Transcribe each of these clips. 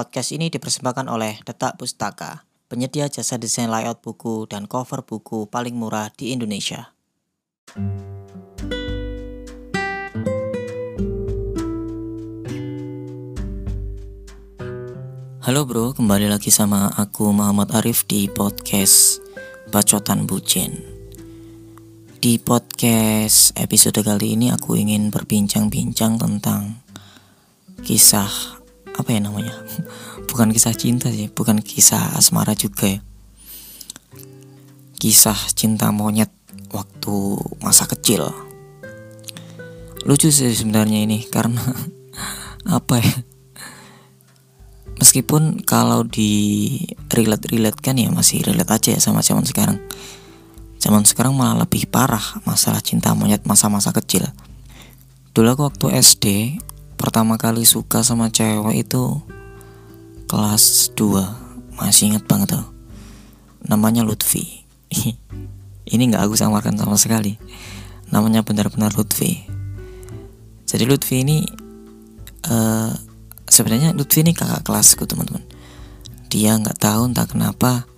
Podcast ini dipersembahkan oleh Detak Pustaka, penyedia jasa desain layout buku dan cover buku paling murah di Indonesia. Halo bro, kembali lagi sama aku Muhammad Arif di podcast Bacotan Bucin. Di podcast episode kali ini aku ingin berbincang-bincang tentang kisah apa ya namanya? Bukan kisah cinta sih, bukan kisah asmara juga ya. Kisah cinta monyet waktu masa kecil. Lucu sih sebenarnya ini karena apa ya? meskipun kalau di relate relate kan ya masih relate aja ya sama zaman sekarang zaman sekarang malah lebih parah masalah cinta monyet masa-masa kecil dulu aku waktu SD pertama kali suka sama cewek itu kelas 2 masih ingat banget tuh. Namanya Lutfi. Ini nggak aku samarkan sama sekali. Namanya benar-benar Lutfi. Jadi Lutfi ini uh, sebenarnya Lutfi ini kakak kelasku teman-teman. Dia nggak tahu entah kenapa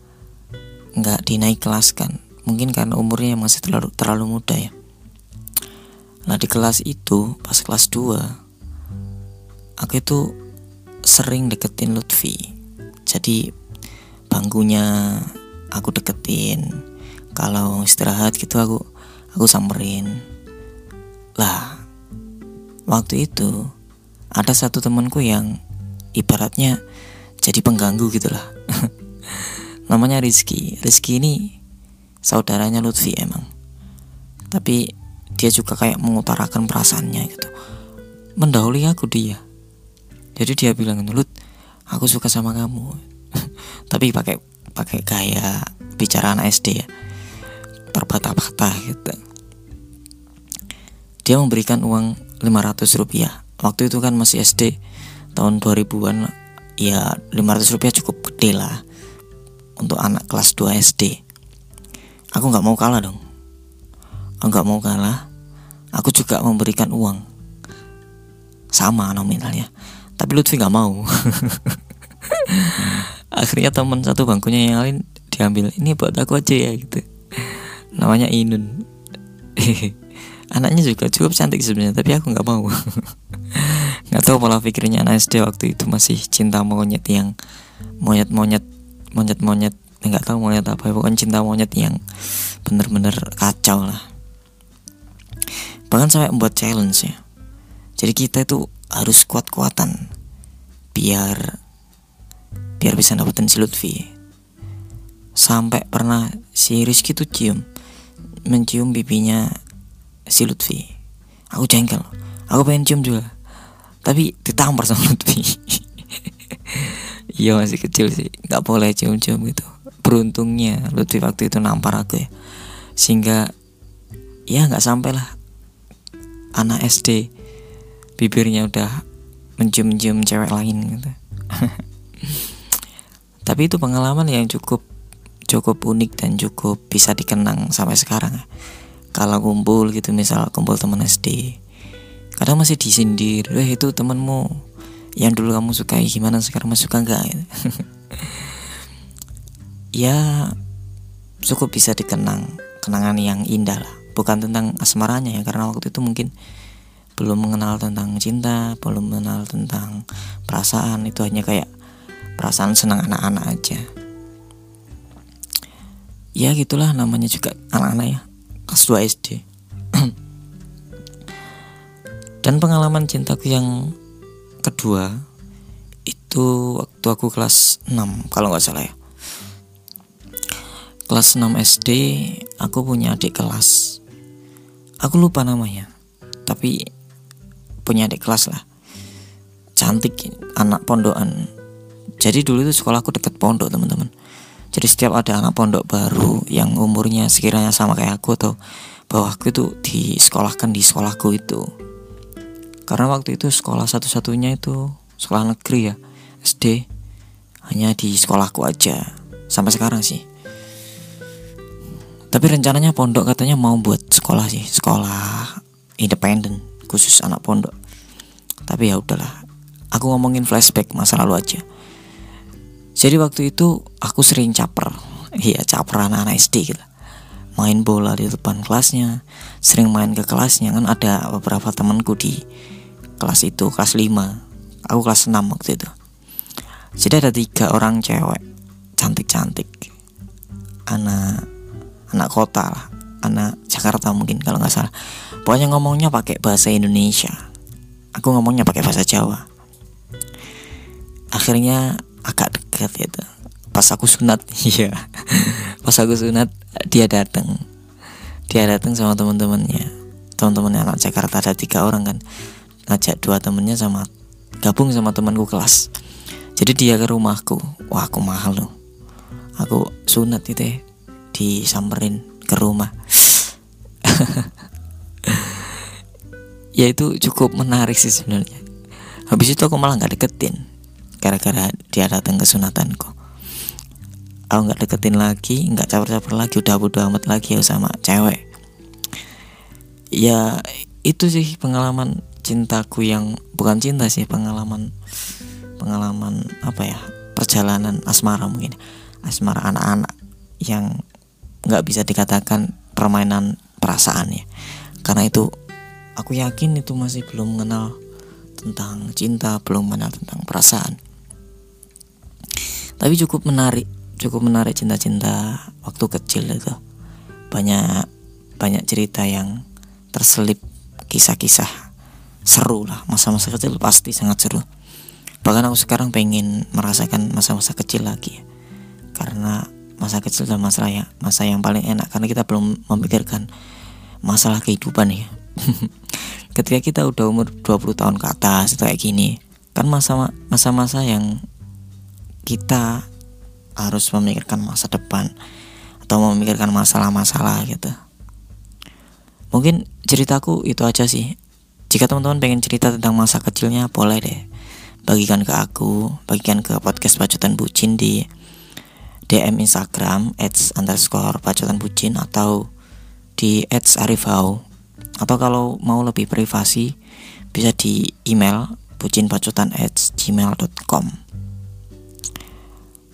nggak dinaik kelas kan. Mungkin karena umurnya masih terlalu terlalu muda ya. Nah di kelas itu pas kelas 2 aku itu sering deketin Lutfi. Jadi bangkunya aku deketin. Kalau istirahat gitu aku aku samperin. Lah waktu itu ada satu temanku yang ibaratnya jadi pengganggu gitulah. Namanya Rizky. Rizky ini saudaranya Lutfi emang. Tapi dia juga kayak mengutarakan perasaannya gitu. Mendahului aku dia jadi dia bilang Lut aku suka sama kamu. Tapi pakai pakai gaya bicara anak SD ya. Terbata-bata gitu. Dia memberikan uang 500 rupiah. Waktu itu kan masih SD tahun 2000-an ya 500 rupiah cukup gede lah untuk anak kelas 2 SD aku nggak mau kalah dong. Nggak mau kalah. Aku juga memberikan uang. Sama nominalnya tapi Lutfi nggak mau. Akhirnya teman satu bangkunya yang lain diambil ini buat aku aja ya gitu. Namanya Inun. Anaknya juga cukup cantik sebenarnya tapi aku nggak mau. Nggak tahu pola pikirnya anak SD waktu itu masih cinta monyet yang monyet monyet monyet monyet. Nggak tahu monyet apa ya pokoknya cinta monyet yang bener-bener kacau lah. Bahkan sampai membuat challenge ya jadi kita itu harus kuat-kuatan biar biar bisa dapetin si Lutfi. Sampai pernah si Rizky tuh cium mencium pipinya si Lutfi. Aku jengkel aku pengen cium juga tapi ditampar sama Lutfi. Iya masih kecil sih nggak boleh cium-cium gitu. Beruntungnya Lutfi waktu itu nampar aku ya. Sehingga ya nggak sampai lah anak SD bibirnya udah mencium-cium cewek lain gitu. Tapi itu pengalaman yang cukup cukup unik dan cukup bisa dikenang sampai sekarang ya. kalau kumpul gitu misal kumpul teman SD kadang masih disindir eh itu temanmu yang dulu kamu sukai gimana sekarang masih suka enggak ya cukup bisa dikenang kenangan yang indah lah. Bukan tentang asmaranya ya karena waktu itu mungkin belum mengenal tentang cinta belum mengenal tentang perasaan itu hanya kayak perasaan senang anak-anak aja. Ya gitulah namanya juga anak-anak ya kelas 2 SD dan pengalaman cintaku yang kedua itu waktu aku kelas 6 kalau nggak salah ya. Kelas 6 SD aku punya adik kelas. Aku lupa namanya tapi punya adik kelas lah. Cantik anak pondokan. Jadi dulu itu sekolahku deket pondok teman-teman. Jadi setiap ada anak pondok baru yang umurnya sekiranya sama kayak aku atau bawahku itu disekolahkan di sekolahku itu. Karena waktu itu sekolah satu-satunya itu sekolah negeri ya SD hanya di sekolahku aja sampai sekarang sih. Tapi rencananya pondok katanya mau buat sekolah sih sekolah independen khusus anak pondok. Tapi ya udahlah aku ngomongin flashback masa lalu aja. Jadi waktu itu aku sering caper. Iya caper anak-anak SD gitu. Main bola di depan kelasnya sering main ke kelasnya. Kan ada beberapa temanku di kelas itu kelas 5 aku kelas 6 waktu itu. Jadi ada tiga orang cewek cantik-cantik. Anak anak kota lah. Anak Jakarta mungkin kalau nggak salah pokoknya ngomongnya pakai bahasa Indonesia. Aku ngomongnya pakai bahasa Jawa. Akhirnya agak dekat gitu. Pas aku sunat iya. Pas aku sunat dia datang dia datang sama teman-temannya teman-temannya anak Jakarta ada tiga orang kan. Ngajak dua temennya sama gabung sama temanku kelas. Jadi dia ke rumahku. Wah aku mahal loh. Aku sunat itu ya disamperin ke rumah ya itu cukup menarik sih sebenarnya. Habis itu aku malah nggak deketin gara-gara dia datang ke sunatanku. Aku nggak deketin lagi nggak caper-caper lagi udah bodo amat lagi ya sama cewek. Ya itu sih pengalaman cintaku yang bukan cinta sih pengalaman pengalaman apa ya perjalanan asmara mungkin. Asmara anak-anak yang nggak bisa dikatakan permainan perasaan ya karena itu aku yakin itu masih belum mengenal tentang cinta belum mengenal tentang perasaan. Tapi cukup menarik cukup menarik cinta-cinta waktu kecil itu. Banyak banyak cerita yang terselip kisah-kisah seru lah. Masa-masa kecil pasti sangat seru. Bahkan aku sekarang pengen merasakan masa-masa kecil lagi. Karena masa kecil dan masa yang masa yang paling enak. Karena kita belum memikirkan masalah kehidupan ya ketika kita udah umur 20 tahun ke atas kayak gini kan masa masa-masa yang kita harus memikirkan masa depan atau memikirkan masalah-masalah gitu. Mungkin ceritaku itu aja sih. Jika teman-teman pengen cerita tentang masa kecilnya, boleh deh. Bagikan ke aku, bagikan ke podcast Bacotan Bucin di DM Instagram ads underscore Bacotan Bucin atau di ads Arifau atau kalau mau lebih privasi bisa di email bucinbacotan ads gmail.com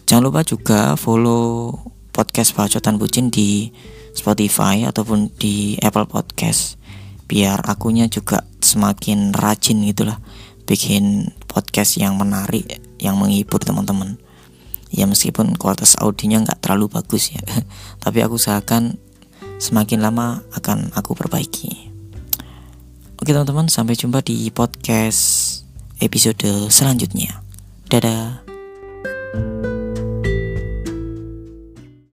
Jangan lupa juga follow podcast Bacotan Bucin di Spotify ataupun di Apple Podcast biar akunya juga semakin rajin gitulah bikin podcast yang menarik yang menghibur teman-teman. Ya meskipun kualitas audionya nggak terlalu bagus ya tapi aku usahakan semakin lama akan aku perbaiki oke teman-teman sampai jumpa di podcast episode selanjutnya. Dadah